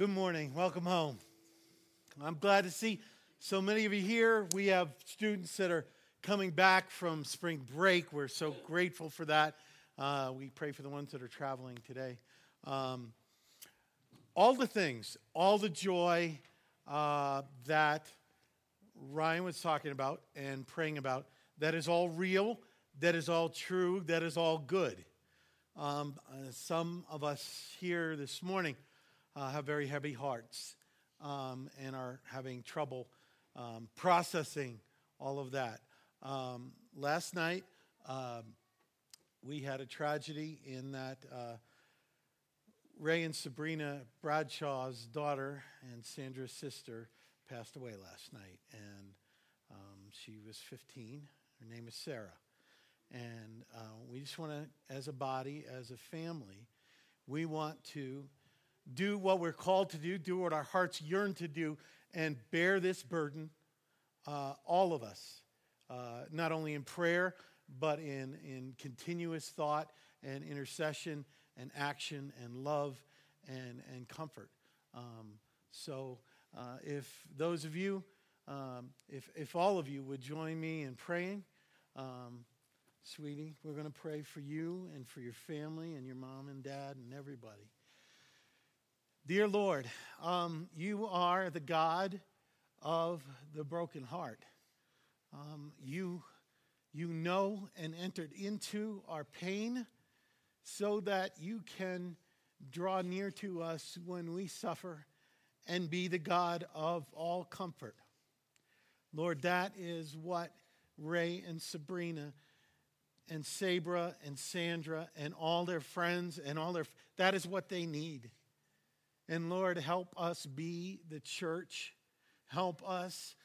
Good morning. Welcome home. I'm glad to see so many of you here. We have students that are coming back from spring break. We're so grateful for that. Uh, we pray for the ones that are traveling today. Um, all the things, all the joy uh, that Ryan was talking about and praying about, that is all real, that is all true, that is all good. Um, uh, some of us here this morning uh, have very heavy hearts um, and are having trouble um, processing all of that. Um, last night, um, we had a tragedy in that uh, Ray and Sabrina Bradshaw's daughter and Sandra's sister passed away last night. And um, she was 15. Her name is Sarah. And uh, we just want to, as a body, as a family, we want to do what we're called to do, do what our hearts yearn to do, and bear this burden, uh, all of us, uh, not only in prayer, but in, in continuous thought and intercession and action and love and, and comfort. Um, so, uh, if those of you, um, if, if all of you would join me in praying, um, sweetie, we're going to pray for you and for your family and your mom and dad and everybody. Dear Lord, um, you are the God of the broken heart. Um, you, you know and entered into our pain so that you can draw near to us when we suffer and be the God of all comfort. Lord, that is what Ray and Sabrina and Sabra and Sandra and all their friends and all their that is what they need. And Lord, help us be the church. Help us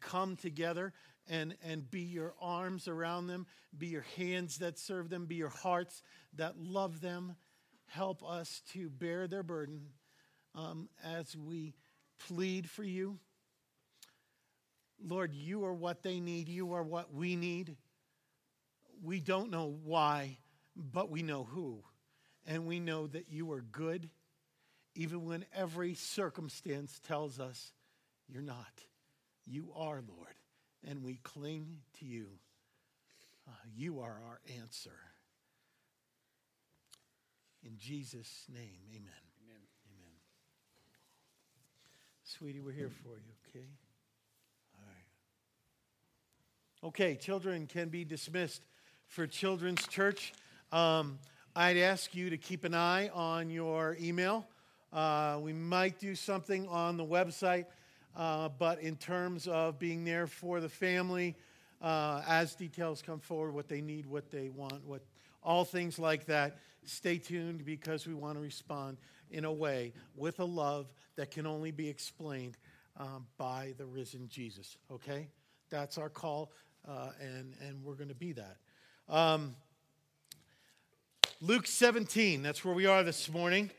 come together and, and be your arms around them, be your hands that serve them, be your hearts that love them. Help us to bear their burden um, as we plead for you. Lord, you are what they need, you are what we need. We don't know why, but we know who. And we know that you are good even when every circumstance tells us you're not. You are, Lord, and we cling to you. Uh, you are our answer. In Jesus' name, amen. Amen. Amen. Sweetie, we're here for you, okay? All right. Okay, children can be dismissed for Children's Church. Um, I'd ask you to keep an eye on your email. Uh, we might do something on the website, uh, but in terms of being there for the family, uh, as details come forward, what they need, what they want, what all things like that, stay tuned because we want to respond in a way with a love that can only be explained um, by the risen Jesus. Okay, that's our call, uh, and and we're going to be that. Um, Luke 17, that's where we are this morning.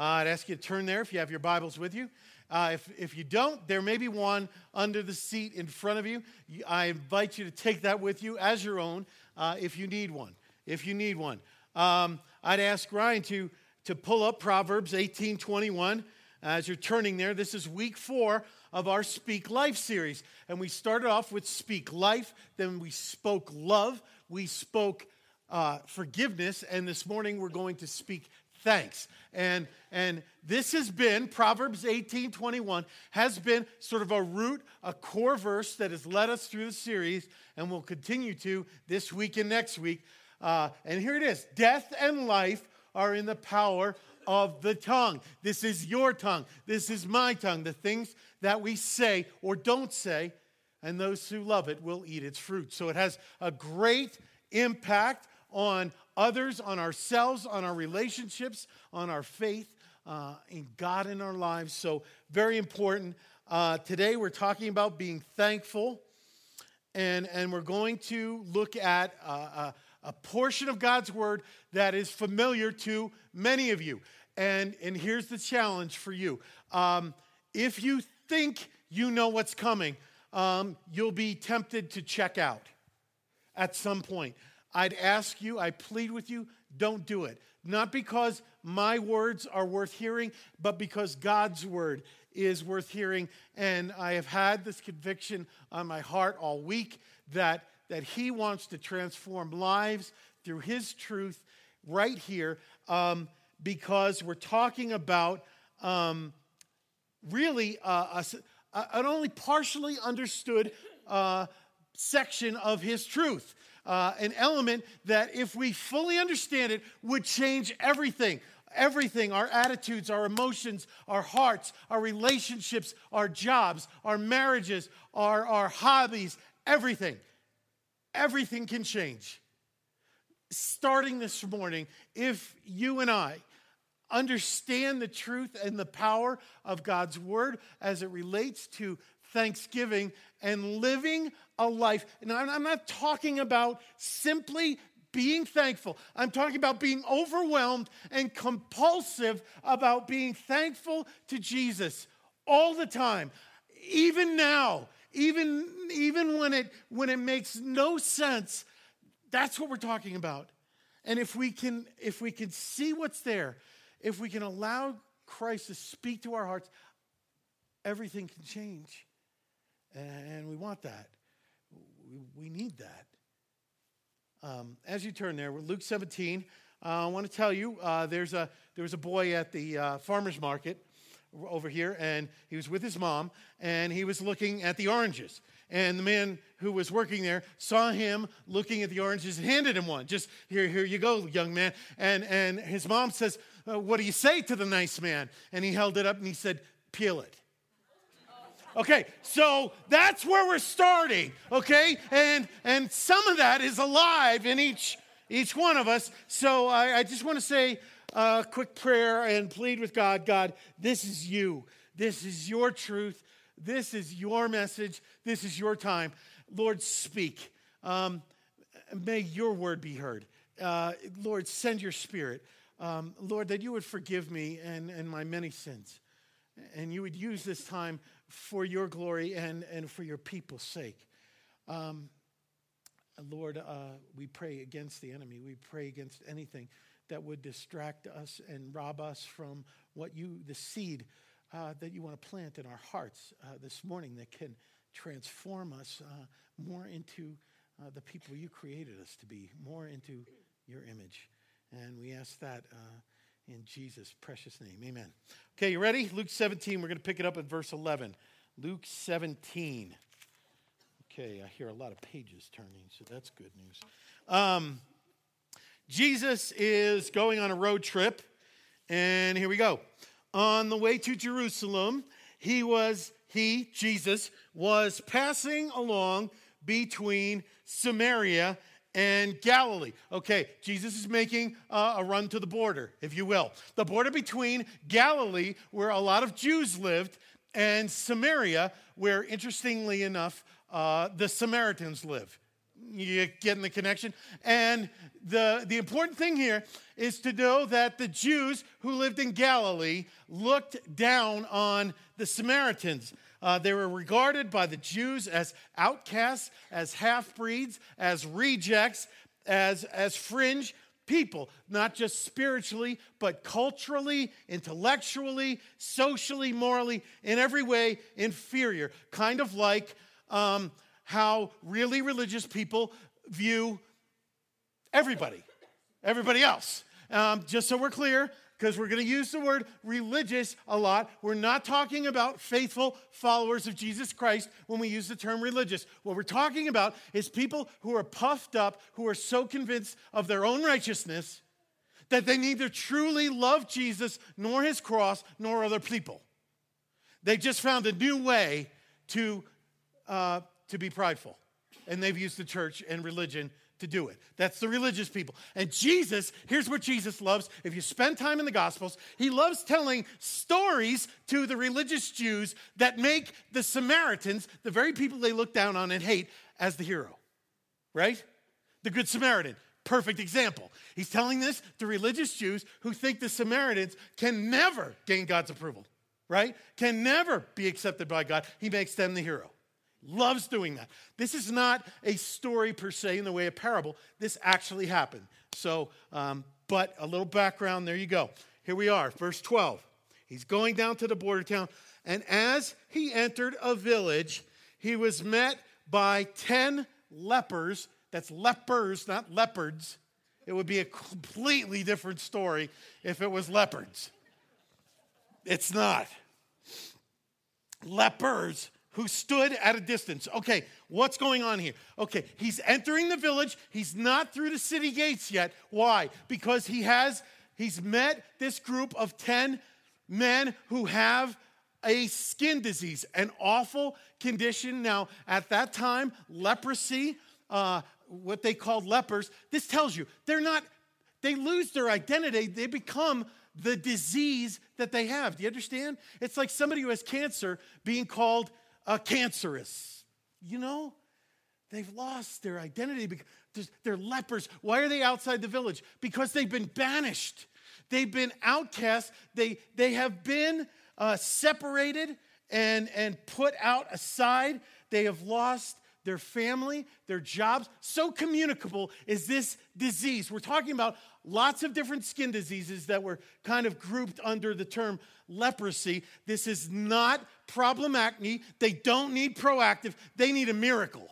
Uh, I'd ask you to turn there if you have your Bibles with you. Uh, if, if you don't, there may be one under the seat in front of you. I invite you to take that with you as your own uh, if you need one. If you need one. Um, I'd ask Ryan to, to pull up Proverbs 18 21 as you're turning there. This is week four of our Speak Life series. And we started off with Speak Life, then we spoke love, we spoke uh, forgiveness, and this morning we're going to speak thanks. And, and this has been, Proverbs 18 21, has been sort of a root, a core verse that has led us through the series and will continue to this week and next week. Uh, and here it is Death and life are in the power of the tongue. This is your tongue. This is my tongue. The things that we say or don't say, and those who love it will eat its fruit. So it has a great impact on others, on ourselves, on our relationships, on our faith uh, in God in our lives. So, very important. Uh, today, we're talking about being thankful, and, and we're going to look at a, a portion of God's word that is familiar to many of you. And, and here's the challenge for you um, if you think you know what's coming, um, you'll be tempted to check out at some point. I'd ask you, I plead with you, don't do it. Not because my words are worth hearing, but because God's word is worth hearing. And I have had this conviction on my heart all week that, that He wants to transform lives through His truth right here um, because we're talking about um, really uh, a, an only partially understood uh, section of His truth. Uh, an element that, if we fully understand it, would change everything everything our attitudes, our emotions, our hearts, our relationships, our jobs, our marriages, our, our hobbies, everything. Everything can change. Starting this morning, if you and I understand the truth and the power of God's word as it relates to thanksgiving and living a life. And I'm not talking about simply being thankful. I'm talking about being overwhelmed and compulsive about being thankful to Jesus all the time. Even now, even, even when, it, when it makes no sense, that's what we're talking about. And if we can if we can see what's there, if we can allow Christ to speak to our hearts, everything can change. And we want that. We need that. Um, as you turn there, Luke 17, uh, I want to tell you uh, there's a, there was a boy at the uh, farmer's market over here, and he was with his mom, and he was looking at the oranges. And the man who was working there saw him looking at the oranges and handed him one. Just here, here you go, young man. And, and his mom says, uh, What do you say to the nice man? And he held it up and he said, Peel it. Okay, so that's where we're starting, okay? And and some of that is alive in each each one of us. So I, I just want to say a quick prayer and plead with God God, this is you. This is your truth. This is your message. This is your time. Lord, speak. Um, may your word be heard. Uh, Lord, send your spirit. Um, Lord, that you would forgive me and, and my many sins. And you would use this time for your glory and, and for your people's sake. Um, Lord, uh, we pray against the enemy. We pray against anything that would distract us and rob us from what you, the seed uh, that you want to plant in our hearts uh, this morning that can transform us uh, more into uh, the people you created us to be, more into your image. And we ask that uh, in Jesus' precious name. Amen. Okay, you ready? Luke 17, we're going to pick it up at verse 11. Luke 17. Okay, I hear a lot of pages turning, so that's good news. Um, Jesus is going on a road trip, and here we go. On the way to Jerusalem, he was, he, Jesus, was passing along between Samaria and Galilee. Okay, Jesus is making uh, a run to the border, if you will. The border between Galilee, where a lot of Jews lived, and Samaria, where interestingly enough, uh, the Samaritans live. You getting the connection? And the, the important thing here is to know that the Jews who lived in Galilee looked down on the Samaritans. Uh, they were regarded by the Jews as outcasts, as half breeds, as rejects, as, as fringe people, not just spiritually, but culturally, intellectually, socially, morally, in every way inferior. Kind of like um, how really religious people view everybody, everybody else. Um, just so we're clear, because we're going to use the word religious a lot. We're not talking about faithful followers of Jesus Christ when we use the term religious. What we're talking about is people who are puffed up, who are so convinced of their own righteousness that they neither truly love Jesus nor his cross nor other people. They just found a new way to, uh, to be prideful. And they've used the church and religion to do it. That's the religious people. And Jesus, here's what Jesus loves. If you spend time in the Gospels, he loves telling stories to the religious Jews that make the Samaritans, the very people they look down on and hate, as the hero. Right? The Good Samaritan. Perfect example. He's telling this to religious Jews who think the Samaritans can never gain God's approval, right? Can never be accepted by God. He makes them the hero. Loves doing that. This is not a story per se in the way of parable. This actually happened. So, um, but a little background, there you go. here we are, verse 12. He's going down to the border town, and as he entered a village, he was met by 10 lepers. That's lepers, not leopards. It would be a completely different story if it was leopards. It's not. Lepers who stood at a distance. Okay, what's going on here? Okay, he's entering the village. He's not through the city gates yet. Why? Because he has he's met this group of 10 men who have a skin disease, an awful condition. Now, at that time, leprosy, uh, what they called lepers, this tells you they're not, they lose their identity, they become the disease that they have. Do you understand? It's like somebody who has cancer being called a cancerous. You know, they've lost their identity because they're lepers. Why are they outside the village? Because they've been banished. They've been outcast. They, they have been uh, separated and, and put out aside. They have lost their family, their jobs. So communicable is this disease. We're talking about lots of different skin diseases that were kind of grouped under the term leprosy. This is not problem acne. They don't need Proactiv, they need a miracle.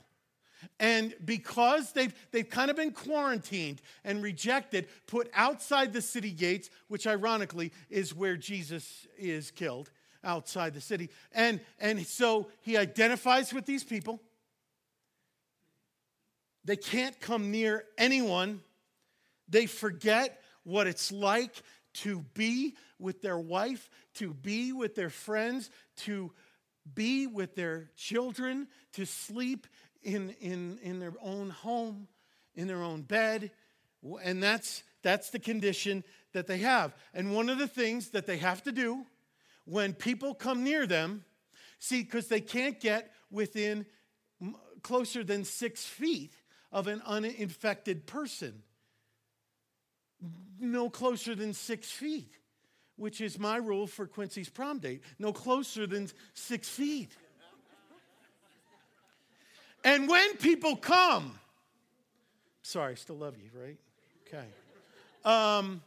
And because they've, they've kind of been quarantined and rejected, put outside the city gates, which ironically is where Jesus is killed, outside the city. And, and so he identifies with these people. They can't come near anyone. They forget what it's like to be with their wife, to be with their friends, to be with their children, to sleep in, in, in their own home, in their own bed. And that's, that's the condition that they have. And one of the things that they have to do when people come near them, see, because they can't get within closer than six feet of an uninfected person, no closer than six feet, which is my rule for Quincy's prom date, no closer than six feet. And when people come, sorry, still love you, right? Okay. Um,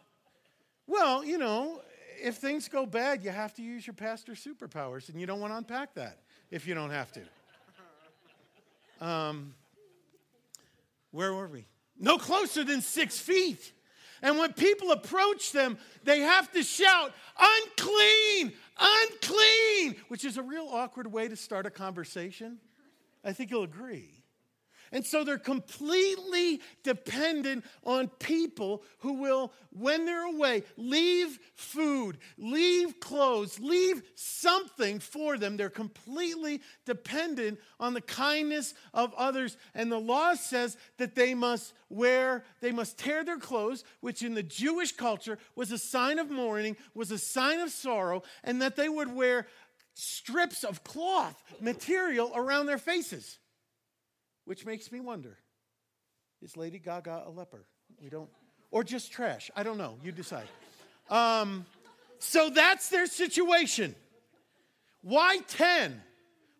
well, you know, if things go bad, you have to use your pastor superpowers, and you don't want to unpack that if you don't have to. Um, where were we? No closer than six feet. And when people approach them, they have to shout, unclean, unclean, which is a real awkward way to start a conversation. I think you'll agree. And so they're completely dependent on people who will, when they're away, leave food, leave clothes, leave something for them. They're completely dependent on the kindness of others. And the law says that they must wear, they must tear their clothes, which in the Jewish culture was a sign of mourning, was a sign of sorrow, and that they would wear strips of cloth material around their faces. Which makes me wonder is Lady Gaga a leper? We don't, or just trash? I don't know. You decide. Um, so that's their situation. Why 10?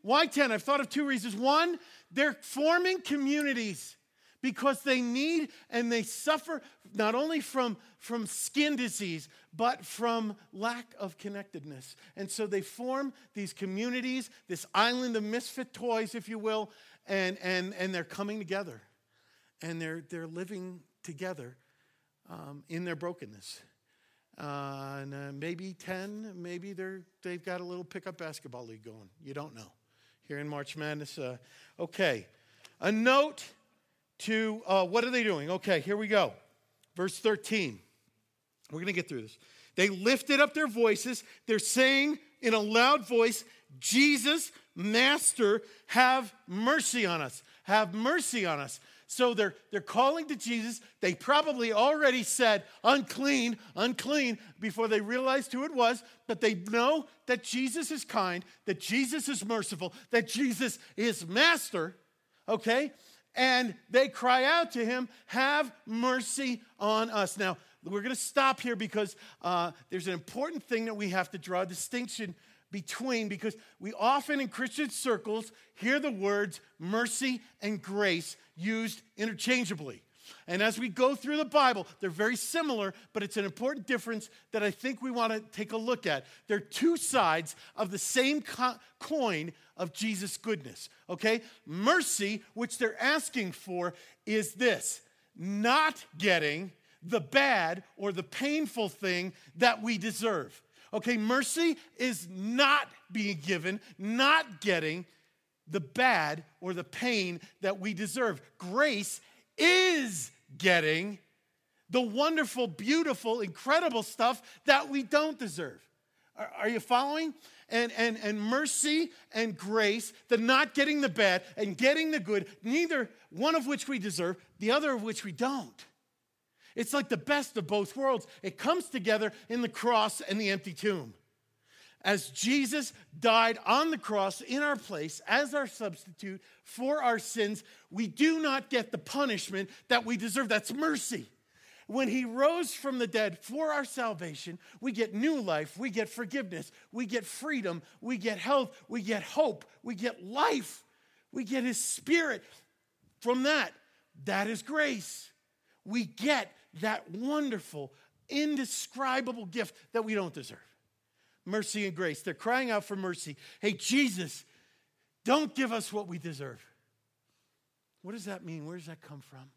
Why 10? I've thought of two reasons. One, they're forming communities because they need and they suffer not only from, from skin disease, but from lack of connectedness. And so they form these communities, this island of misfit toys, if you will, and, and, and they're coming together. And they're, they're living together um, in their brokenness. Uh, and uh, maybe 10, maybe they're, they've got a little pickup basketball league going. You don't know. Here in March Madness. Uh, okay. A note to uh, what are they doing? Okay, here we go. Verse 13. We're going to get through this. They lifted up their voices. They're saying in a loud voice, Jesus, Master, have mercy on us. Have mercy on us. So they're, they're calling to Jesus. They probably already said, unclean, unclean, before they realized who it was. But they know that Jesus is kind, that Jesus is merciful, that Jesus is master. Okay? and they cry out to him, Have mercy on us. Now, we're going to stop here because uh, there's an important thing that we have to draw a distinction between because we often in Christian circles hear the words mercy and grace used interchangeably. And as we go through the Bible, they're very similar, but it's an important difference that I think we want to take a look at. They're two sides of the same co- coin of Jesus' goodness, okay? Mercy, which they're asking for, is this not getting the bad or the painful thing that we deserve. Okay, mercy is not being given, not getting the bad or the pain that we deserve. Grace is getting the wonderful, beautiful, incredible stuff that we don't deserve. Are, are, you following? And, and, and mercy and grace, the not getting the bad and getting the good, neither one of which we deserve, the other of which we don't. It's like the best of both worlds. It comes together in the cross and the empty tomb as Jesus died on the cross in our place as our substitute for our sins, we do not get the punishment that we deserve. That's mercy. When he rose from the dead for our salvation, we get new life, we get forgiveness, we get freedom, we get health, we get hope, we get life, we get his spirit. From that, that is grace. We get that wonderful, indescribable gift that we don't deserve mercy and grace. They're crying out for mercy. Hey, Jesus, don't give us what we deserve. What does that mean? Where does that come from?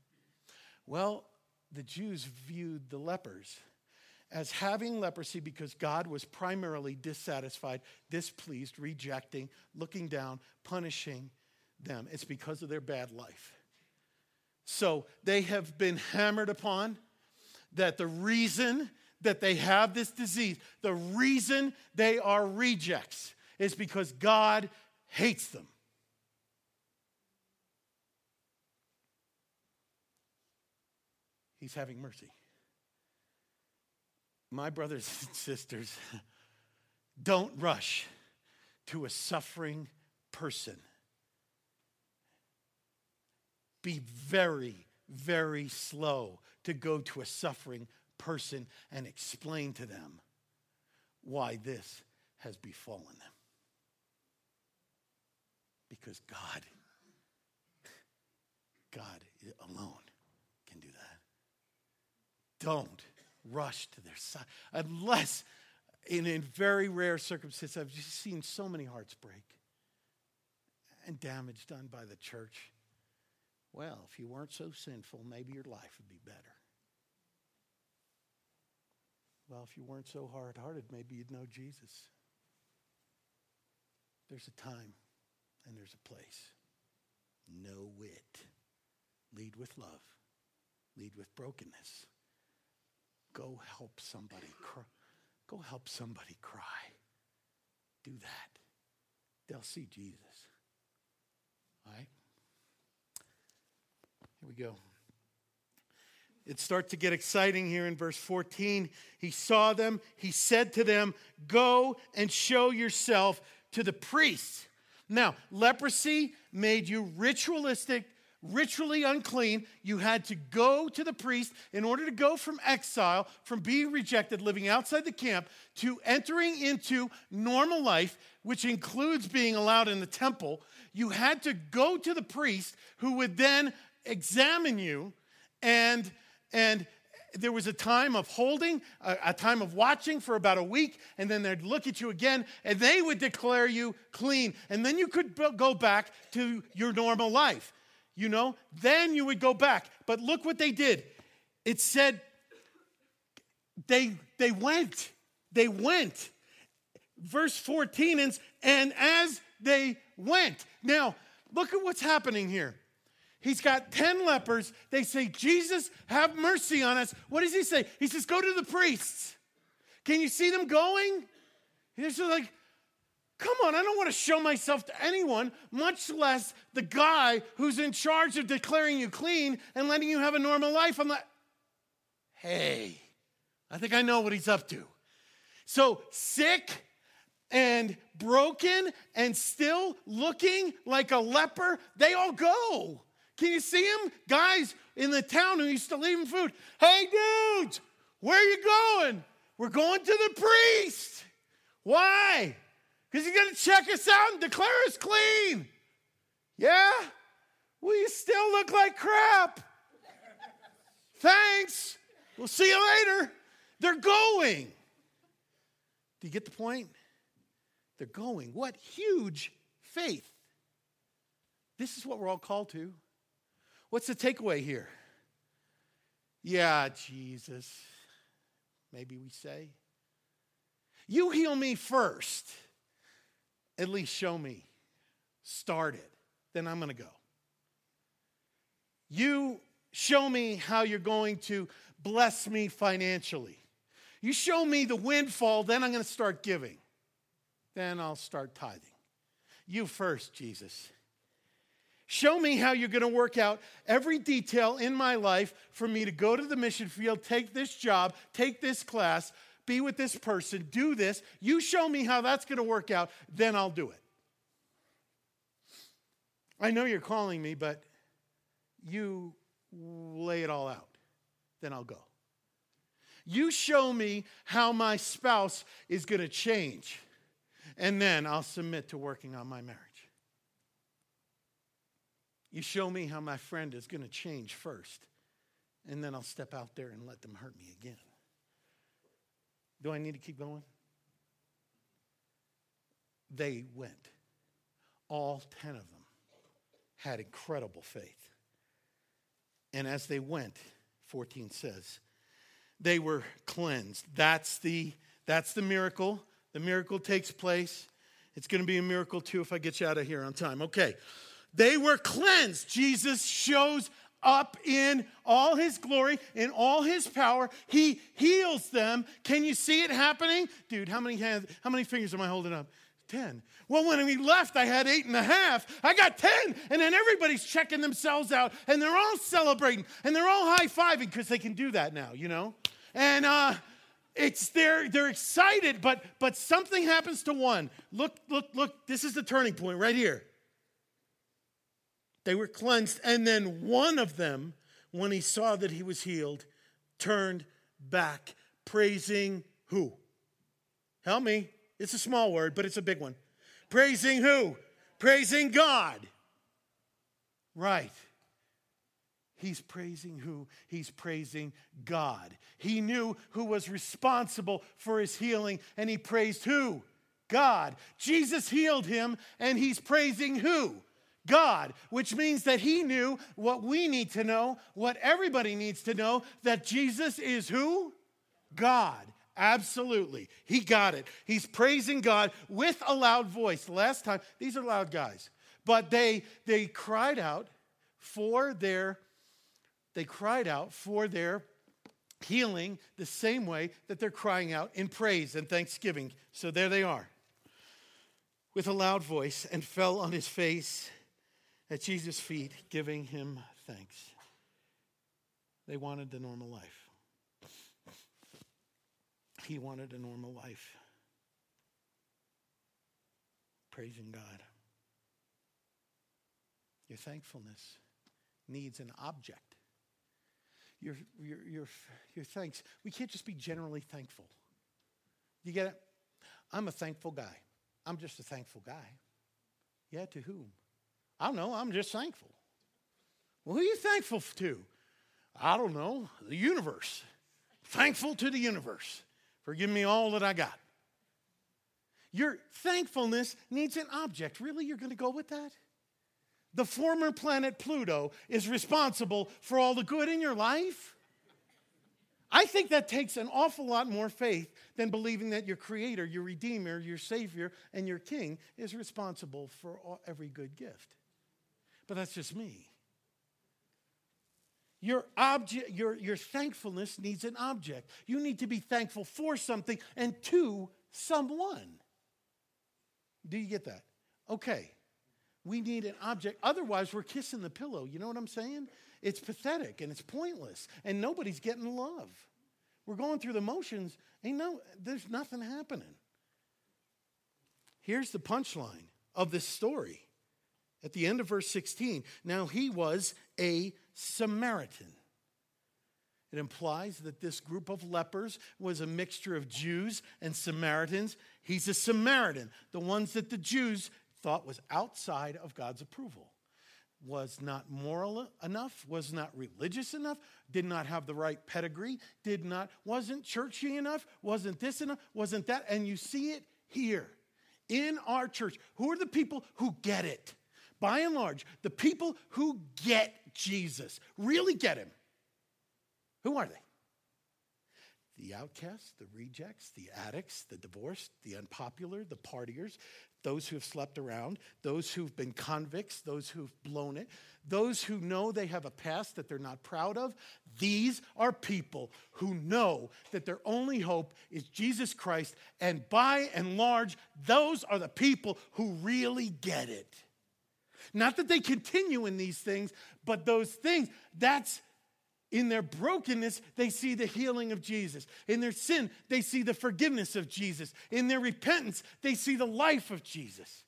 Well, the Jews viewed the lepers as having leprosy because God was primarily dissatisfied, displeased, rejecting, looking down, punishing them. It's because of their bad life. So they have been hammered upon that the reason that they have this disease, the reason they are rejects is because God hates them. He's having mercy. My brothers and sisters, don't rush to a suffering person. Be very, very slow to go to a suffering person and explain to them why this has befallen them. Because God, God alone can do that. Don't rush to their side unless, in, in very rare circumstances, I've just seen so many hearts break and damage done by the church. Well, if you weren't so sinful, maybe your life would be better. Well, if you weren't so hard hearted, maybe you'd know Jesus. There's a time and there's a place. Know it. Lead with love, lead with brokenness. Go help somebody cry. Go help somebody cry. Do that. They'll see Jesus. All right? Here we go it starts to get exciting here in verse 14. He saw them, he said to them, Go and show yourself to the priests. Now, leprosy made you ritualistic, ritually unclean. You had to go to the priest in order to go from exile, from being rejected, living outside the camp, to entering into normal life, which includes being allowed in the temple. You had to go to the priest who would then examine you and and there was a time of holding, a, a, time of watching for about a week, and then they'd look at you again, and they would declare you clean. And then you could go back to your normal life. You know, then you would go back. But look what they did. It said they they went. They went. Verse 14 is, and as they went. Now, look at what's happening here. He's got 10 lepers. They say, Jesus, have mercy on us. What does he say? He says, Go to the priests. Can you see them going? They're just like, Come on, I don't want to show myself to anyone, much less the guy who's in charge of declaring you clean and letting you have a normal life. I'm like, Hey, I think I know what he's up to. So, sick and broken and still looking like a leper, they all go. Can you see them? Guys in the town who used to leave him food. Hey, dudes, where are you going? We're going to the priest. Why? Because he's going to check us out and declare us clean. Yeah? Well, you still look like crap. Thanks. We'll see you later. They're going. Do you get the point? They're going. What huge faith. This is what we're all called to. What's the takeaway here? Yeah, Jesus. Maybe we say. You heal me first. At least show me. Start it. Then I'm going to go. You show me how you're going to bless me financially. You show me the windfall, then I'm going to start giving. Then I'll start tithing. You first, Jesus. Show me how you're going to work out every detail in my life for me to go to the mission field, take this job, take this class, be with this person, do this. You show me how that's going to work out, then I'll do it. I know you're calling me, but you lay it all out. Then I'll go. You show me how my spouse is going to change, and then I'll submit to working on my marriage. You show me how my friend is going to change first, and then I'll step out there and let them hurt me again. Do I need to keep going? They went. All 10 of them had incredible faith. And as they went, 14 says, they were cleansed. That's the, that's the miracle. The miracle takes place. It's going to be a miracle too if I get you out of here on time. Okay. They were cleansed. Jesus shows up in all his glory, in all his power. He heals them. Can you see it happening? Dude, how many hands, how many fingers am I holding up? 10. Well, when we left, I had eight and a half. I got 10. And then everybody's checking themselves out and they're all celebrating and they're all high fiving because they can do that now, you know? And uh, it's they're they're excited, but but something happens to one. Look, look, look, this is the turning point right here. They were cleansed. And then one of them, when he saw that he was healed, turned back, praising who? Help me. It's a small word, but it's a big one. Praising who? Praising God. Right. He's praising who? He's praising God. He knew who was responsible for his healing, and he praised who? God. Jesus healed him, and he's praising who? God, which means that he knew what we need to know, what everybody needs to know that Jesus is who? God. Absolutely. He got it. He's praising God with a loud voice. Last time, these are loud guys. But they they cried out for their they cried out for their healing the same way that they're crying out in praise and thanksgiving. So there they are. With a loud voice and fell on his face at Jesus' feet, giving him thanks. They wanted the normal life. He wanted a normal life. Praising God. Your thankfulness needs an object. Your, your, your, your thanks. We can't just be generally thankful. You get it? I'm a thankful guy. I'm just a thankful guy. Yeah, to whom? I don't know. I'm just thankful. Well, who are you thankful to? I don't know. The universe. Thankful to the universe for giving me all that I got. Your thankfulness needs an object. Really? You're going to go with that? The former planet Pluto is responsible for all the good in your life? I think that takes an awful lot more faith than believing that your creator, your redeemer, your savior, and your king is responsible for every good gift. But that's just me. Your object, your, your thankfulness needs an object. You need to be thankful for something and to someone. Do you get that? Okay. We need an object. Otherwise, we're kissing the pillow. You know what I'm saying? It's pathetic and it's pointless, and nobody's getting love. We're going through the motions. Ain't no, there's nothing happening. Here's the punchline of this story at the end of verse 16. Now he was a Samaritan. It implies that this group of lepers was a mixture of Jews and Samaritans. He's a Samaritan, the ones that the Jews thought was outside of God's approval. was not moral enough, was not religious enough, did not have the right pedigree, did not, wasn't churchy enough, wasn't this enough, wasn't that. And you see it here in our church. Who are the people who get it? By and large, the people who get Jesus, really get him. Who are they? The outcasts, the rejects, the addicts, the divorced, the unpopular, the partiers, those who have slept around, those who've been convicts, those who've blown it, those who know they have a past that they're not proud of. These are people who know that their only hope is Jesus Christ. And by and large, those are the people who really get it. Not that they continue in these things, but those things, that's in their brokenness, they see the healing of Jesus. In their sin, they see the forgiveness of Jesus. In their repentance, they see the life of Jesus.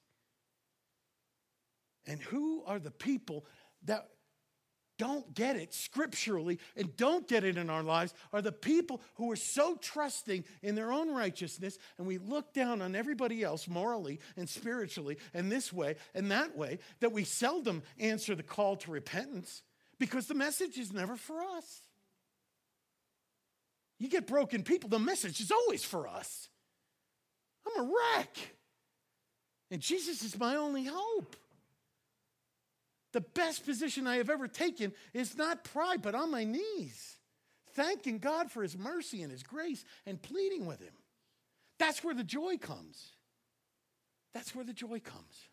And who are the people that don't get it scripturally and don't get it in our lives are the people who are so trusting in their own righteousness and we look down on everybody else morally and spiritually and this way and that way that we seldom answer the call to repentance because the message is never for us. You get broken people, the message is always for us. I'm a wreck. And Jesus is my only hope. The best position I have ever taken is not pride, but on my knees, thanking God for his mercy and his grace and pleading with him. That's where the joy comes. That's where the joy comes.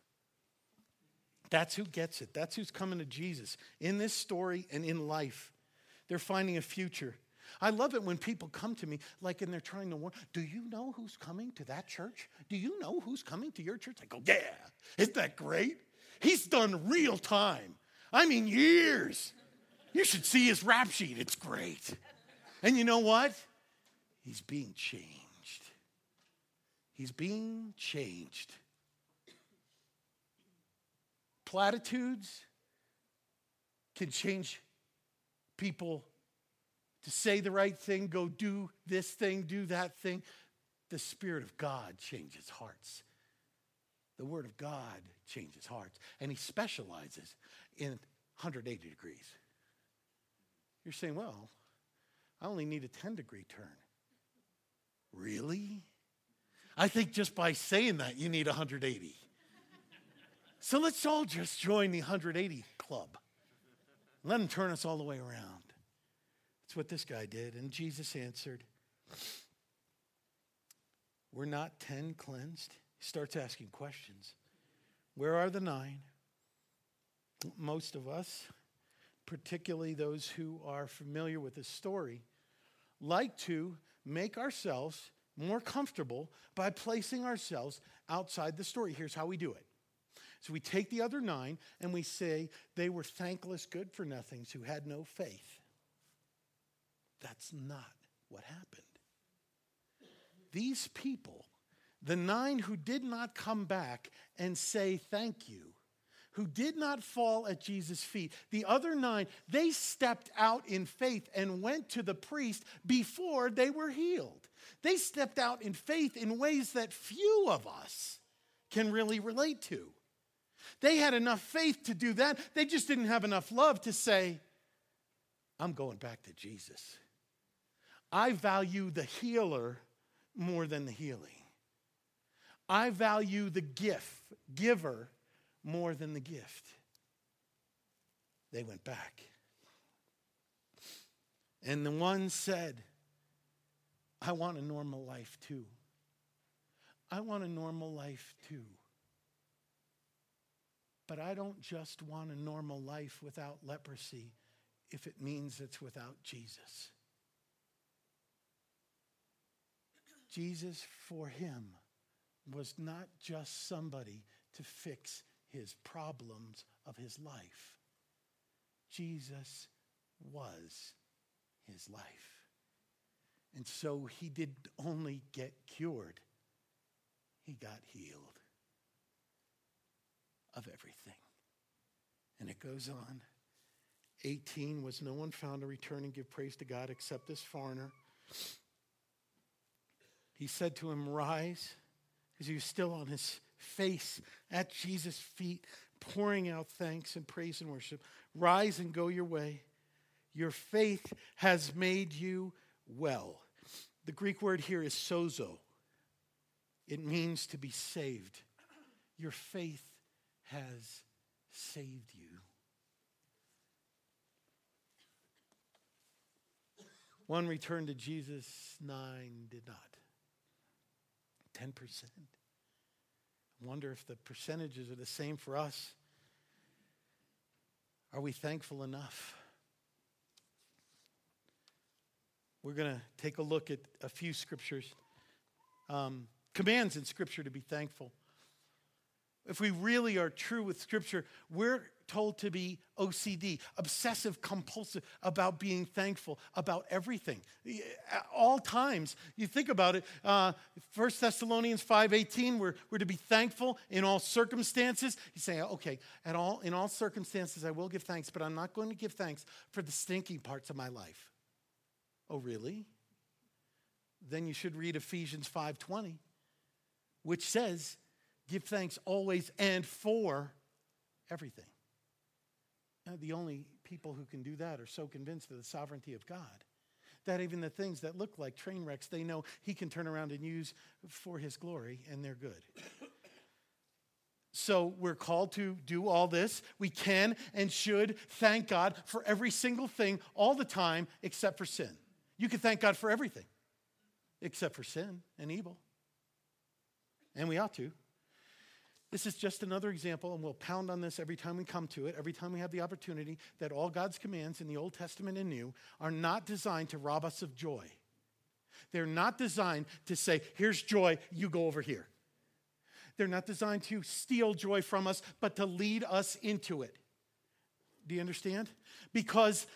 That's who gets it. That's who's coming to Jesus in this story and in life. They're finding a future. I love it when people come to me like and they're trying to warn, do you know who's coming to that church? Do you know who's coming to your church? I go, yeah, isn't that great? He's done real time. I mean, years. You should see his rap sheet. It's great. And you know what? He's being changed. He's being changed platitudes can change people to say the right thing, go do this thing, do that thing. The Spirit of God changes hearts. The Word of God changes hearts. And He specializes in 180 degrees. You're saying, well, I only need a 10 degree turn. Really? I think just by saying that, you need 180. So let's all just join the 180 club. Let him turn us all the way around. That's what this guy did. And Jesus answered, We're not 10 cleansed. He starts asking questions. Where are the nine? Most of us, particularly those who are familiar with this story, like to make ourselves more comfortable by placing ourselves outside the story. Here's how we do it so we take the other nine and we say they were thankless, good for nothings who had no faith. That's not what happened. These people, the nine who did not come back and say thank you, who did not fall at Jesus' feet, the other nine, they stepped out in faith and went to the priest before they were healed. They stepped out in faith in ways that few of us can really relate to. They had enough faith to do that. They just didn't have enough love to say, I'm going back to Jesus. I value the healer more than the healing. I value the gift, giver, more than the gift. They went back. And the one said, I want a normal life too. I want a normal life too. But I don't just want a normal life without leprosy if it means it's without Jesus. Jesus, for him, was not just somebody to fix his problems of his life. Jesus was his life. And so he did only get cured, he got healed of everything. And it goes on. 18 was no one found to return and give praise to God except this foreigner. He said to him, Rise, because he was still on his face at Jesus' feet, pouring out thanks and praise and worship. Rise and go your way. Your faith has made you well. The Greek word here is sozo. It means to be saved. Your faith has saved you. One returned to Jesus, nine did not. 10%. I wonder if the percentages are the same for us. Are we thankful enough? We're going to take a look at a few scriptures, um, commands in Scripture to be thankful. If we really are true with Scripture, we're told to be OCD, obsessive compulsive about being thankful about everything. At all times, you think about it, uh, 1 Thessalonians 5.18, we're, we're to be thankful in all circumstances. You say, okay, at all, in all circumstances I will give thanks, but I'm not going to give thanks for the stinky parts of my life. Oh, really? Then you should read Ephesians 5.20, which says, give thanks always and for everything. Now, the only people who can do that are so convinced of the sovereignty of God that even the things that look like train wrecks, they know He can turn around and use for His glory, and they're good. So we're called to do all this. We can and should thank God for every single thing all the time except for sin. You can thank God for everything except for sin and evil. And we ought to. This is just another example, and we'll pound on this every time we come to it, every time we have the opportunity, that all God's commands in the Old Testament and New are not designed to rob us of joy. They're not designed to say, here's joy, you go over here. They're not designed to steal joy from us, but to lead us into it. Do you understand? Because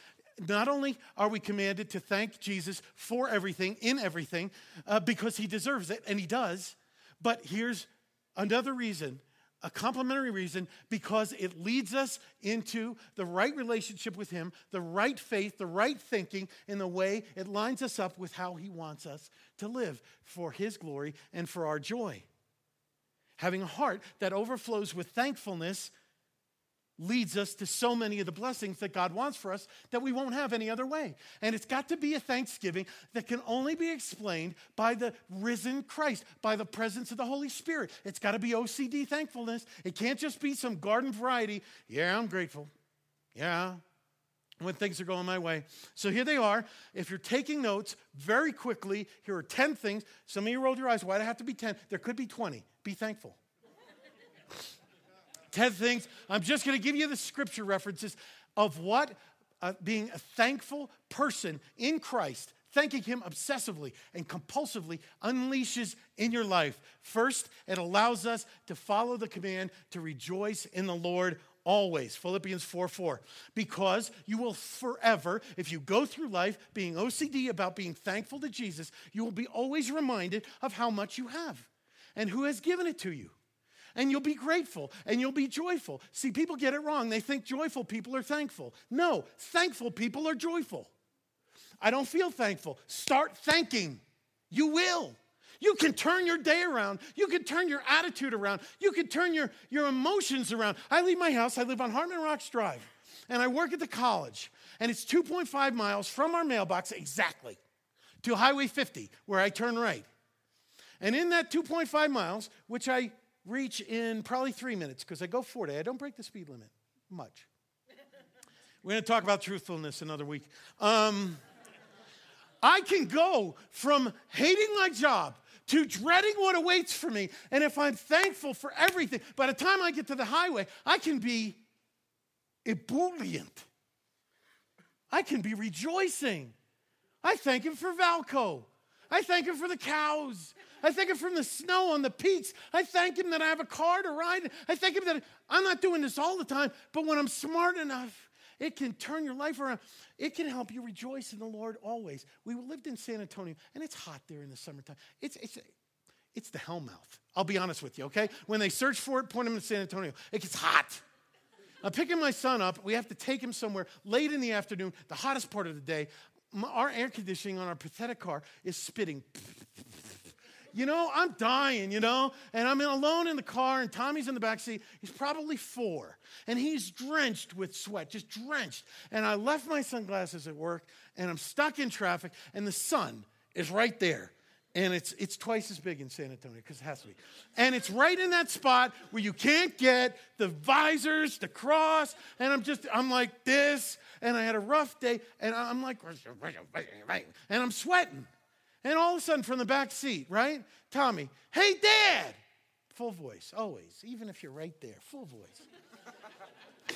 not only are we commanded to thank Jesus for everything, in everything, uh, because he deserves it, and he does, but here's another reason a complementary reason because it leads us into the right relationship with Him, the right faith, the right thinking, in the way it lines us up with how He wants us to live for His glory and for our joy. Having a heart that overflows with thankfulness leads us to so many of the blessings that God wants for us that we won't have any other way. And it's got to be a thanksgiving that can only be explained by the risen Christ, by the presence of the Holy Spirit. It's got to be OCD thankfulness. It can't just be some garden variety. Yeah, I'm grateful. Yeah, when things are going my way. So here they are. If you're taking notes very quickly, here are 10 things. Some of you rolled your eyes. Why'd it have to be 10? There could be 20. Be thankful. 10 things. I'm just going to give you the scripture references of what uh, being a thankful person in Christ, thanking Him obsessively and compulsively unleashes in your life. First, it allows us to follow the command to rejoice in the Lord always. Philippians 4 4. Because you will forever, if you go through life being OCD about being thankful to Jesus, you will be always reminded of how much you have and who has given it to you and you'll be grateful and you'll be joyful. See, people get it wrong. They think joyful people are thankful. No, thankful people are joyful. I don't feel thankful. Start thanking. You will. You can turn your day around. You can turn your attitude around. You can turn your, your emotions around. I leave my house, I live on Hartman Rocks Drive, and I work at the college, and it's 2.5 miles from our mailbox exactly to Highway 50, where I turn right. And in that 2.5 miles, which I reach in probably three minutes because I go 40. I don't break the speed limit much. We're going to talk about truthfulness another week. Um, I can go from hating my job to dreading what awaits for me. And if I'm thankful for everything, by the time I get to the highway, I can be ebullient. I can be rejoicing. I thank Him for Valco. I thank Him for the cows. I thank Him for the snow on the peaks. I thank Him that I have a car to ride. I thank Him that I'm not doing this all the time, but when I'm smart enough, it can turn your life around. It can help you rejoice in the Lord always. We lived in San Antonio, and it's hot there in the summertime. It's, it's, it's the hellmouth. I'll be honest with you, okay? When they search for it, point them to San Antonio. It gets hot. I'm picking my son up. We have to take him somewhere late in the afternoon, the hottest part of the day. Our air conditioning on our pathetic car is spitting you know, I'm dying, you know, and I'm alone in the car, and Tommy's in the back seat. He's probably four, and he's drenched with sweat, just drenched. And I left my sunglasses at work, and I'm stuck in traffic, and the sun is right there. And it's, it's twice as big in San Antonio, because it has to be. And it's right in that spot where you can't get the visors, the cross. And I'm just, I'm like this. And I had a rough day. And I'm like, and I'm sweating. And all of a sudden, from the back seat, right? Tommy, hey, Dad! Full voice, always, even if you're right there, full voice.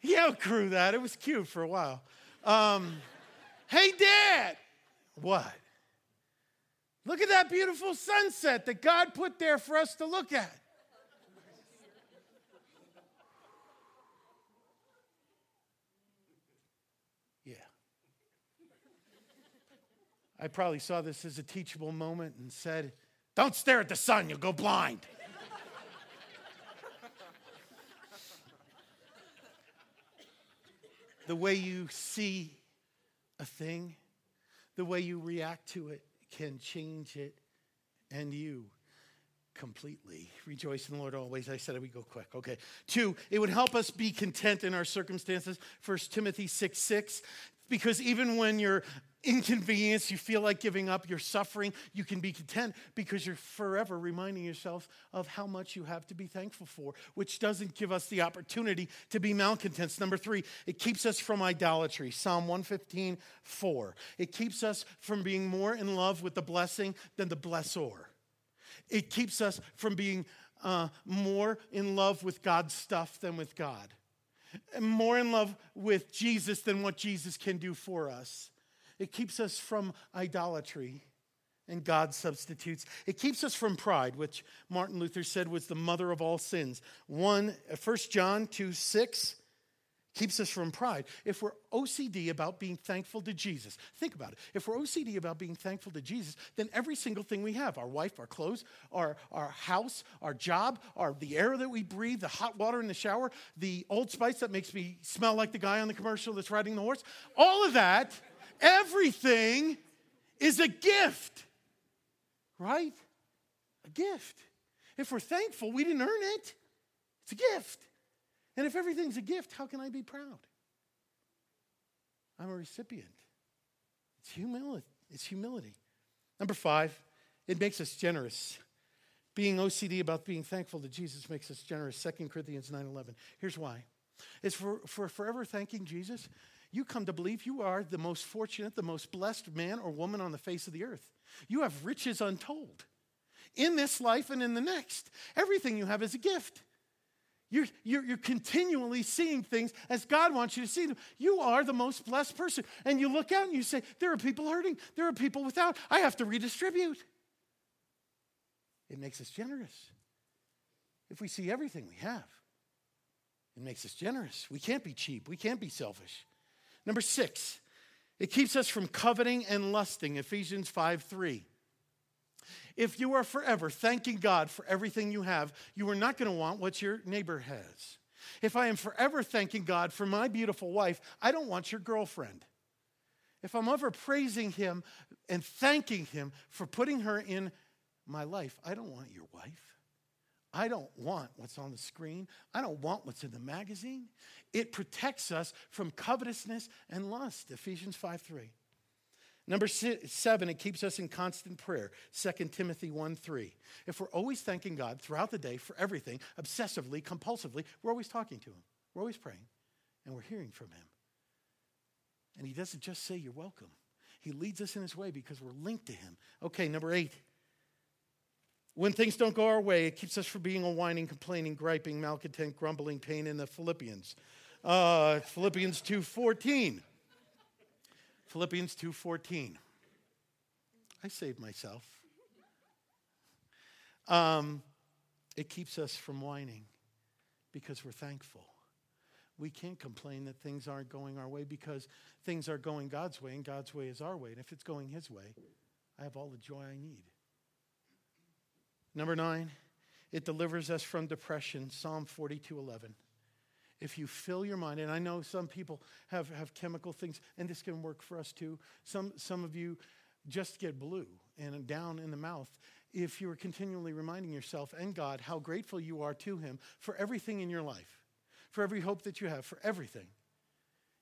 he outgrew that. It was cute for a while. Um, hey, Dad! What? Look at that beautiful sunset that God put there for us to look at. Yeah. I probably saw this as a teachable moment and said, Don't stare at the sun, you'll go blind. the way you see a thing, the way you react to it, can change it and you completely. Rejoice in the Lord always. I said we go quick. Okay. Two, it would help us be content in our circumstances. First Timothy 6 6. Because even when you're inconvenienced, you feel like giving up, you're suffering, you can be content because you're forever reminding yourself of how much you have to be thankful for, which doesn't give us the opportunity to be malcontents. Number three, it keeps us from idolatry. Psalm 115, 4. It keeps us from being more in love with the blessing than the blessor. It keeps us from being uh, more in love with God's stuff than with God more in love with Jesus than what Jesus can do for us. It keeps us from idolatry and God substitutes. It keeps us from pride, which Martin Luther said was the mother of all sins. One, uh, 1 John 2 6 keeps us from pride. If we're OCD about being thankful to Jesus, think about it. If we're OCD about being thankful to Jesus, then every single thing we have our wife, our clothes, our, our house, our job, our, the air that we breathe, the hot water in the shower, the old spice that makes me smell like the guy on the commercial that's riding the horse all of that, everything is a gift, right? A gift. If we're thankful, we didn't earn it, it's a gift. And if everything's a gift, how can I be proud? I'm a recipient. It's humility. It's humility. Number five, it makes us generous. Being OCD about being thankful to Jesus makes us generous. 2 Corinthians 9:11. Here's why. It's for, for forever thanking Jesus. You come to believe you are the most fortunate, the most blessed man or woman on the face of the earth. You have riches untold in this life and in the next. Everything you have is a gift. You're, you're, you're, continually seeing things as God wants you to see them. You are the most blessed person. And you look out and you say, There are people hurting. There are people without. I have to redistribute. It makes us generous. If we see everything we have, it makes us generous. We can't be cheap. We can't be selfish. Number six, it keeps us from coveting and lusting. Ephesians 5 3. If you are forever thanking God for everything you have, you are not going to want what your neighbor has. If I am forever thanking God for my beautiful wife, I don't want your girlfriend. If I'm ever praising Him and thanking Him for putting her in my life, I don't want your wife. I don't want what's on the screen. I don't want what's in the magazine. It protects us from covetousness and lust. Ephesians 5 3. Number seven, it keeps us in constant prayer. 2 Timothy 1 3. If we're always thanking God throughout the day for everything, obsessively, compulsively, we're always talking to Him. We're always praying, and we're hearing from Him. And He doesn't just say, You're welcome. He leads us in His way because we're linked to Him. Okay, number eight. When things don't go our way, it keeps us from being a whining, complaining, griping, malcontent, grumbling pain in the Philippians. Uh, Philippians 2.14. Philippians 2:14. I saved myself. Um, it keeps us from whining because we're thankful. We can't complain that things aren't going our way because things are going God's way and God's way is our way. And if it's going His way, I have all the joy I need. Number nine, it delivers us from depression. Psalm 42 11 if you fill your mind, and I know some people have, have chemical things, and this can work for us too. Some, some of you just get blue and down in the mouth if you are continually reminding yourself and God how grateful you are to Him for everything in your life, for every hope that you have, for everything.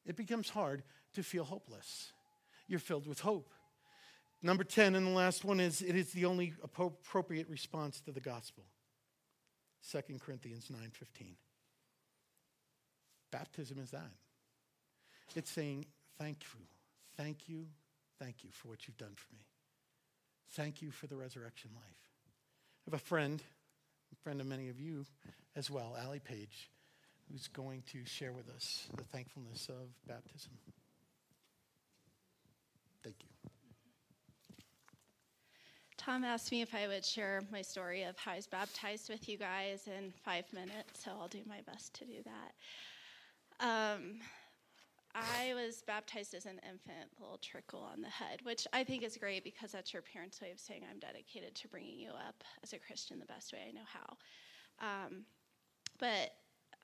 It becomes hard to feel hopeless. You're filled with hope. Number 10, and the last one is it is the only appropriate response to the gospel. 2 Corinthians 9:15. Baptism is that. It's saying, Thank you, thank you, thank you for what you've done for me. Thank you for the resurrection life. I have a friend, a friend of many of you as well, Allie Page, who's going to share with us the thankfulness of baptism. Thank you. Tom asked me if I would share my story of how I was baptized with you guys in five minutes, so I'll do my best to do that. Um, I was baptized as an infant, little trickle on the head, which I think is great because that's your parents' way of saying I'm dedicated to bringing you up as a Christian the best way I know how. Um, but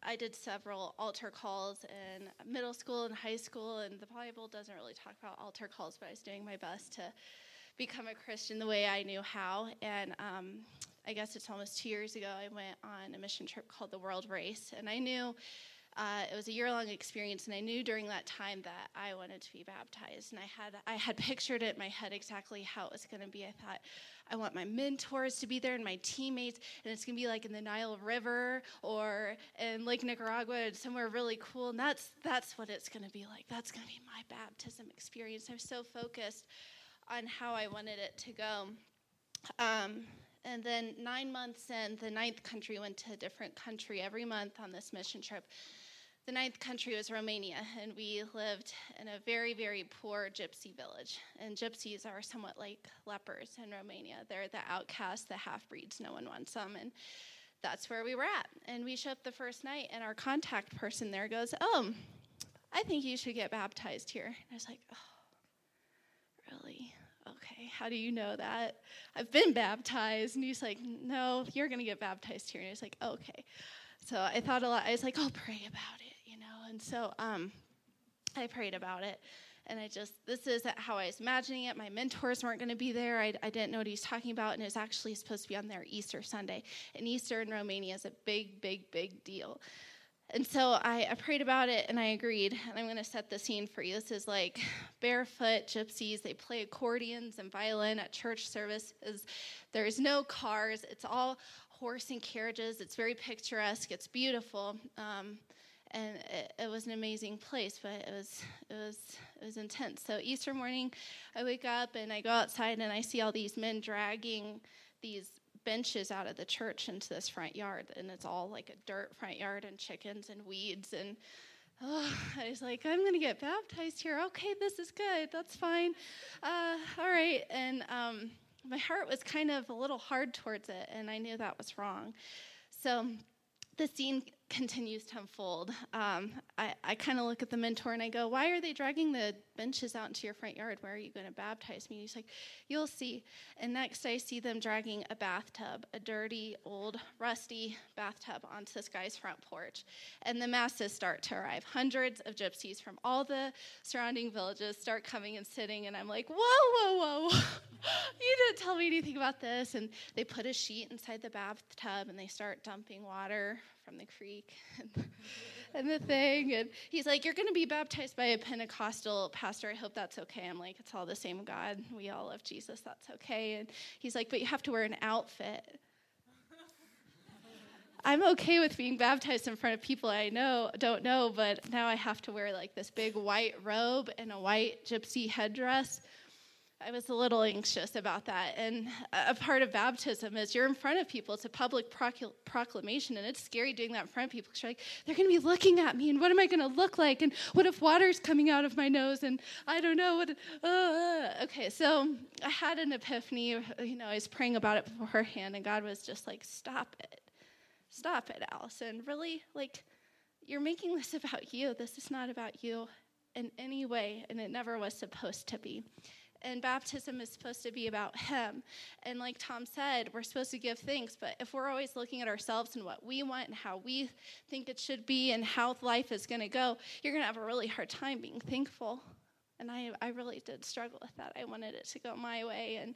I did several altar calls in middle school and high school, and the Bible doesn't really talk about altar calls, but I was doing my best to become a Christian the way I knew how. And um, I guess it's almost two years ago, I went on a mission trip called the World Race, and I knew uh, it was a year-long experience, and I knew during that time that I wanted to be baptized. And I had I had pictured it in my head exactly how it was going to be. I thought, I want my mentors to be there and my teammates, and it's going to be like in the Nile River or in Lake Nicaragua, somewhere really cool. And that's that's what it's going to be like. That's going to be my baptism experience. I was so focused on how I wanted it to go. Um, and then nine months in, the ninth country went to a different country every month on this mission trip. The ninth country was Romania, and we lived in a very, very poor gypsy village. And gypsies are somewhat like lepers in Romania. They're the outcasts, the half breeds, no one wants them. And that's where we were at. And we show up the first night, and our contact person there goes, Oh, I think you should get baptized here. And I was like, Oh, how do you know that? I've been baptized. And he's like, No, you're going to get baptized here. And I was like, Okay. So I thought a lot. I was like, I'll pray about it you know? and so um, I prayed about it. And I just, this is how I was imagining it. My mentors weren't going to be there. I, I didn't know what he was talking about. And it was actually supposed to be on their Easter Sunday. And Easter in Romania is a big, big, big deal. And so I, I, prayed about it and I agreed. And I'm going to set the scene for you. This is like barefoot gypsies. They play accordions and violin at church services. There's no cars. It's all horse and carriages. It's very picturesque. It's beautiful. Um, and it, it, was an amazing place but it was it was it was intense so easter morning i wake up and i go outside and i see all these men dragging these benches out of the church into this front yard and it's all like a dirt front yard and chickens and weeds and oh, i was like i'm going to get baptized here. Okay this is good. That's fine. Uh, all right. And um, my heart was kind of a little hard towards it and i knew that was wrong. So the scene continues to unfold. Um, I, I kind of look at the mentor and I go, Why are they dragging the benches out into your front yard? Where are you going to baptize me? And he's like, You'll see. And next, I see them dragging a bathtub, a dirty, old, rusty bathtub onto this guy's front porch. And the masses start to arrive. Hundreds of gypsies from all the surrounding villages start coming and sitting. And I'm like, Whoa, whoa, whoa. you didn't tell me anything about this. And they put a sheet inside the bathtub and they start dumping water from the creek and, and the thing. And he's like, You're going to be baptized by a Pentecostal pastor. I hope that's okay. I'm like, It's all the same God. We all love Jesus. That's okay. And he's like, But you have to wear an outfit. I'm okay with being baptized in front of people I know don't know, but now I have to wear like this big white robe and a white gypsy headdress I was a little anxious about that. And a part of baptism is you're in front of people. It's a public procl- proclamation, and it's scary doing that in front of people because you're like, they're going to be looking at me, and what am I going to look like? And what if water's coming out of my nose? And I don't know what. Uh, okay, so I had an epiphany. You know, I was praying about it beforehand, and God was just like, stop it. Stop it, Allison. Really? Like, you're making this about you. This is not about you in any way, and it never was supposed to be and baptism is supposed to be about him and like tom said we're supposed to give thanks but if we're always looking at ourselves and what we want and how we think it should be and how life is going to go you're going to have a really hard time being thankful And I, I really did struggle with that. I wanted it to go my way. And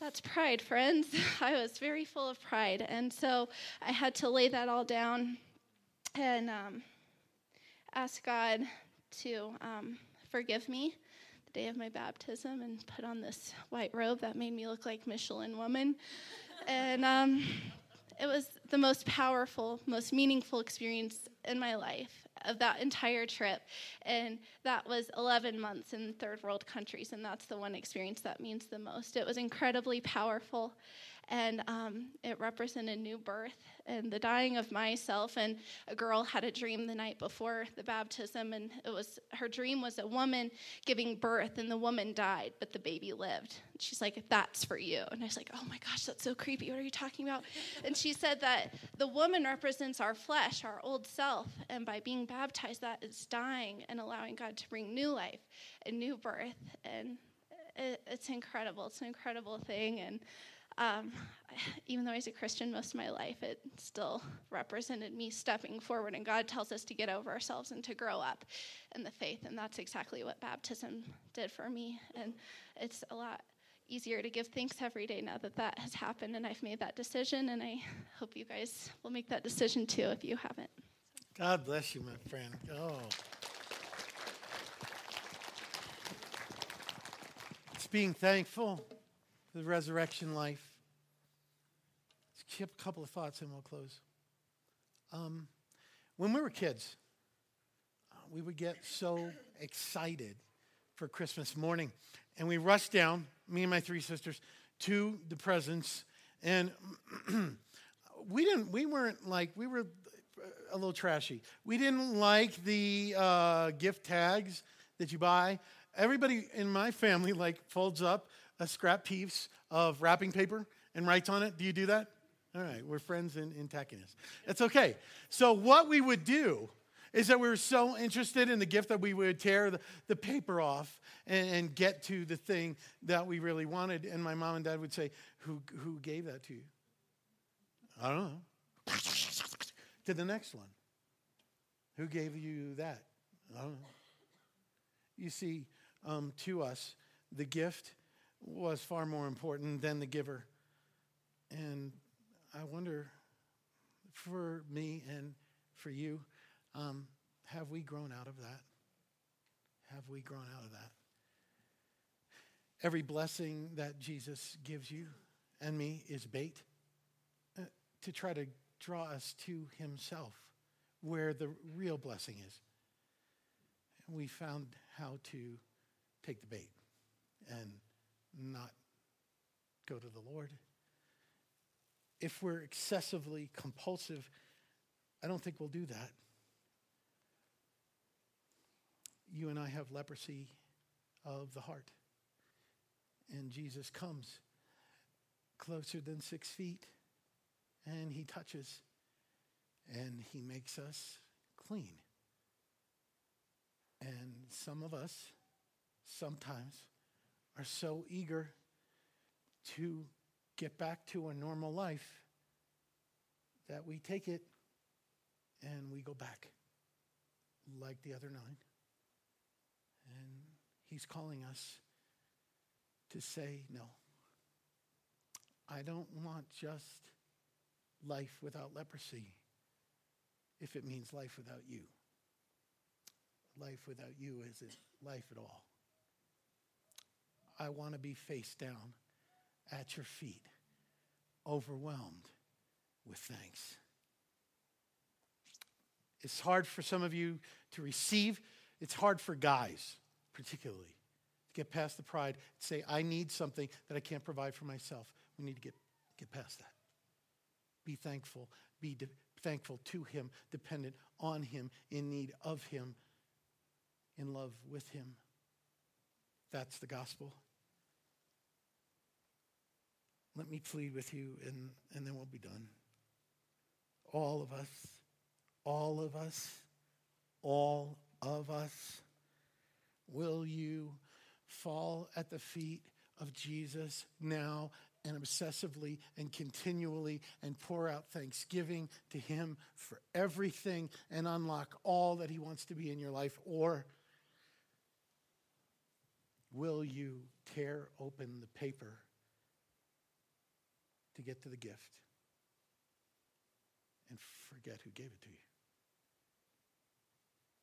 that's pride, friends. I was very full of pride. And so I had to lay that all down and um, ask God to um, forgive me day of my baptism and put on this white robe that made me look like Michelin woman. and um, it was the most powerful, most meaningful experience in my life of that entire trip. And that was 11 months in third world countries, and that's the one experience that means the most. It was incredibly powerful and um, it represented new birth and the dying of myself. And a girl had a dream the night before the baptism, and it was her dream was a woman giving birth, and the woman died, but the baby lived. she's like, "That's for you." And I was like, "Oh my gosh, that's so creepy. What are you talking about?" And she said that the woman represents our flesh, our old self, and by being baptized, that is dying and allowing God to bring new life and new birth and it's incredible. It's an incredible thing, and um, even though I was a Christian most of my life, it still represented me stepping forward. And God tells us to get over ourselves and to grow up in the faith. And that's exactly what baptism did for me. And it's a lot easier to give thanks every day now that that has happened and I've made that decision. And I hope you guys will make that decision too if you haven't. God bless you, my friend. Oh. It's being thankful the resurrection life. Keep a couple of thoughts and we'll close. Um, when we were kids, uh, we would get so excited for Christmas morning. And we rushed down, me and my three sisters, to the presents. And we didn't, we weren't like, we were a little trashy. We didn't like the uh, gift tags that you buy. Everybody in my family like folds up a scrap piece of wrapping paper and writes on it? Do you do that? All right, we're friends in, in tackiness. It's okay. So, what we would do is that we were so interested in the gift that we would tear the, the paper off and, and, get to the thing that we really wanted. And my mom and dad would say, Who, who gave that to you? I don't know. to the next one. Who gave you that? I don't know. You see, um, to us, the gift was far more important than the giver. And I wonder for me and for you, um, have we grown out of that? Have we grown out of that? Every blessing that Jesus gives you and me is bait uh, to try to draw us to himself, where the real blessing is. We found how to take the bait and not go to the Lord. If we're excessively compulsive, I don't think we'll do that. You and I have leprosy of the heart. And Jesus comes closer than six feet and he touches and he makes us clean. And some of us, sometimes, are so eager to get back to a normal life that we take it and we go back like the other nine. And he's calling us to say, no, I don't want just life without leprosy if it means life without you. Life without you isn't life at all. I want to be face down at your feet, overwhelmed with thanks. It's hard for some of you to receive. It's hard for guys, particularly, to get past the pride and say, I need something that I can't provide for myself. We need to get, get past that. Be thankful. Be de- thankful to Him, dependent on Him, in need of Him, in love with Him. That's the gospel. Let me plead with you, and, and then we'll be done. All of us, all of us, all of us, will you fall at the feet of Jesus now and obsessively and continually and pour out thanksgiving to Him for everything and unlock all that He wants to be in your life? Or will you tear open the paper to get to the gift and forget who gave it to you?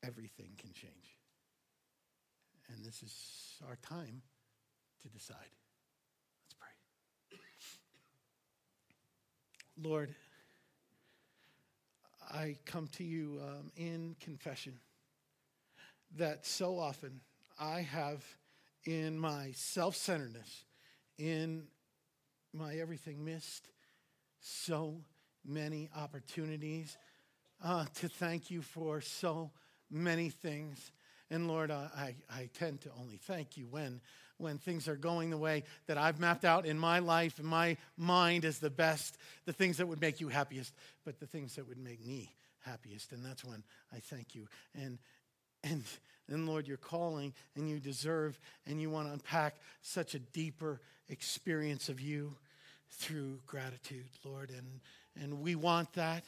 Everything can change. And this is our time to decide. Let's pray. Lord, I come to you um, in confession that so often I have, in my self centeredness, in my everything, missed so many opportunities uh, to thank you for so many things. And Lord, I, I tend to only thank you when, when things are going the way that I've mapped out in my life, in my mind as the best, the things that would make you happiest, but the things that would make me happiest. And that's when I thank you. And, and, and Lord, you're calling and you deserve and you want to unpack such a deeper experience of you through gratitude, Lord. And, and we want that.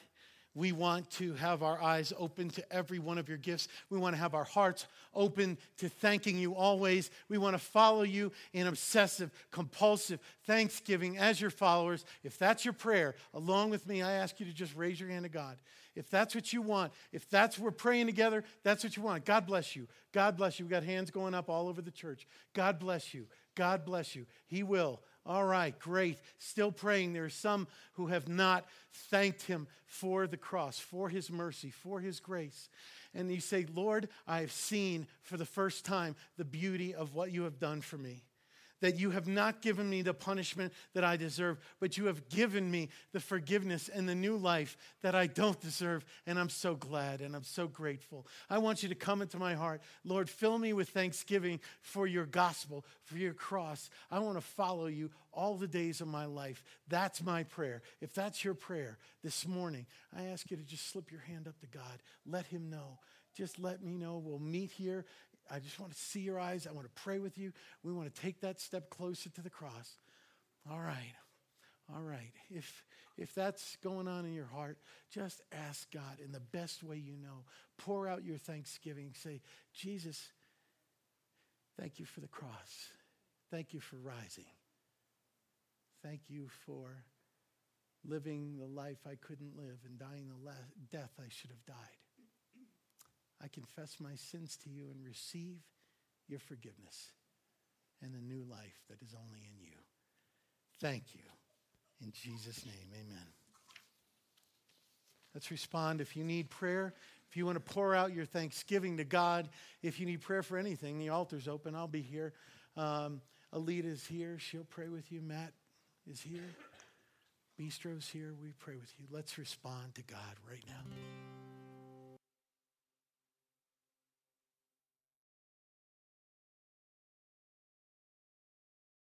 We want to have our eyes open to every one of your gifts. We want to have our hearts open to thanking you always. We want to follow you in obsessive, compulsive thanksgiving as your followers. If that's your prayer, along with me, I ask you to just raise your hand to God. If that's what you want, if that's we're praying together, that's what you want. God bless you. God bless you. We've got hands going up all over the church. God bless you. God bless you. He will. All right, great. Still praying. There are some who have not thanked him for the cross, for his mercy, for his grace. And you say, Lord, I have seen for the first time the beauty of what you have done for me that you have not given me the punishment that I deserve, but you have given me the forgiveness and the new life that I don't deserve. And I'm so glad and I'm so grateful. I want you to come into my heart. Lord, fill me with thanksgiving for your gospel, for your cross. I want to follow you all the days of my life. That's my prayer. If that's your prayer this morning, I ask you to just slip your hand up to God. Let him know just let me know. We'll meet here I just want to see your eyes. I want to pray with you. We want to take that step closer to the cross. All right. All right. If if that's going on in your heart, just ask God in the best way you know. Pour out your thanksgiving. Say, Jesus, thank you for the cross. Thank you for rising. Thank you for living the life I couldn't live and dying the death I should have died. I confess my sins to you and receive your forgiveness and the new life that is only in you. Thank you. In Jesus' name, amen. Let's respond. If you need prayer, if you want to pour out your thanksgiving to God, if you need prayer for anything, the altar's open. I'll be here. Um, Alita's here. She'll pray with you. Matt is here. Bistro's here. We pray with you. Let's respond to God right now.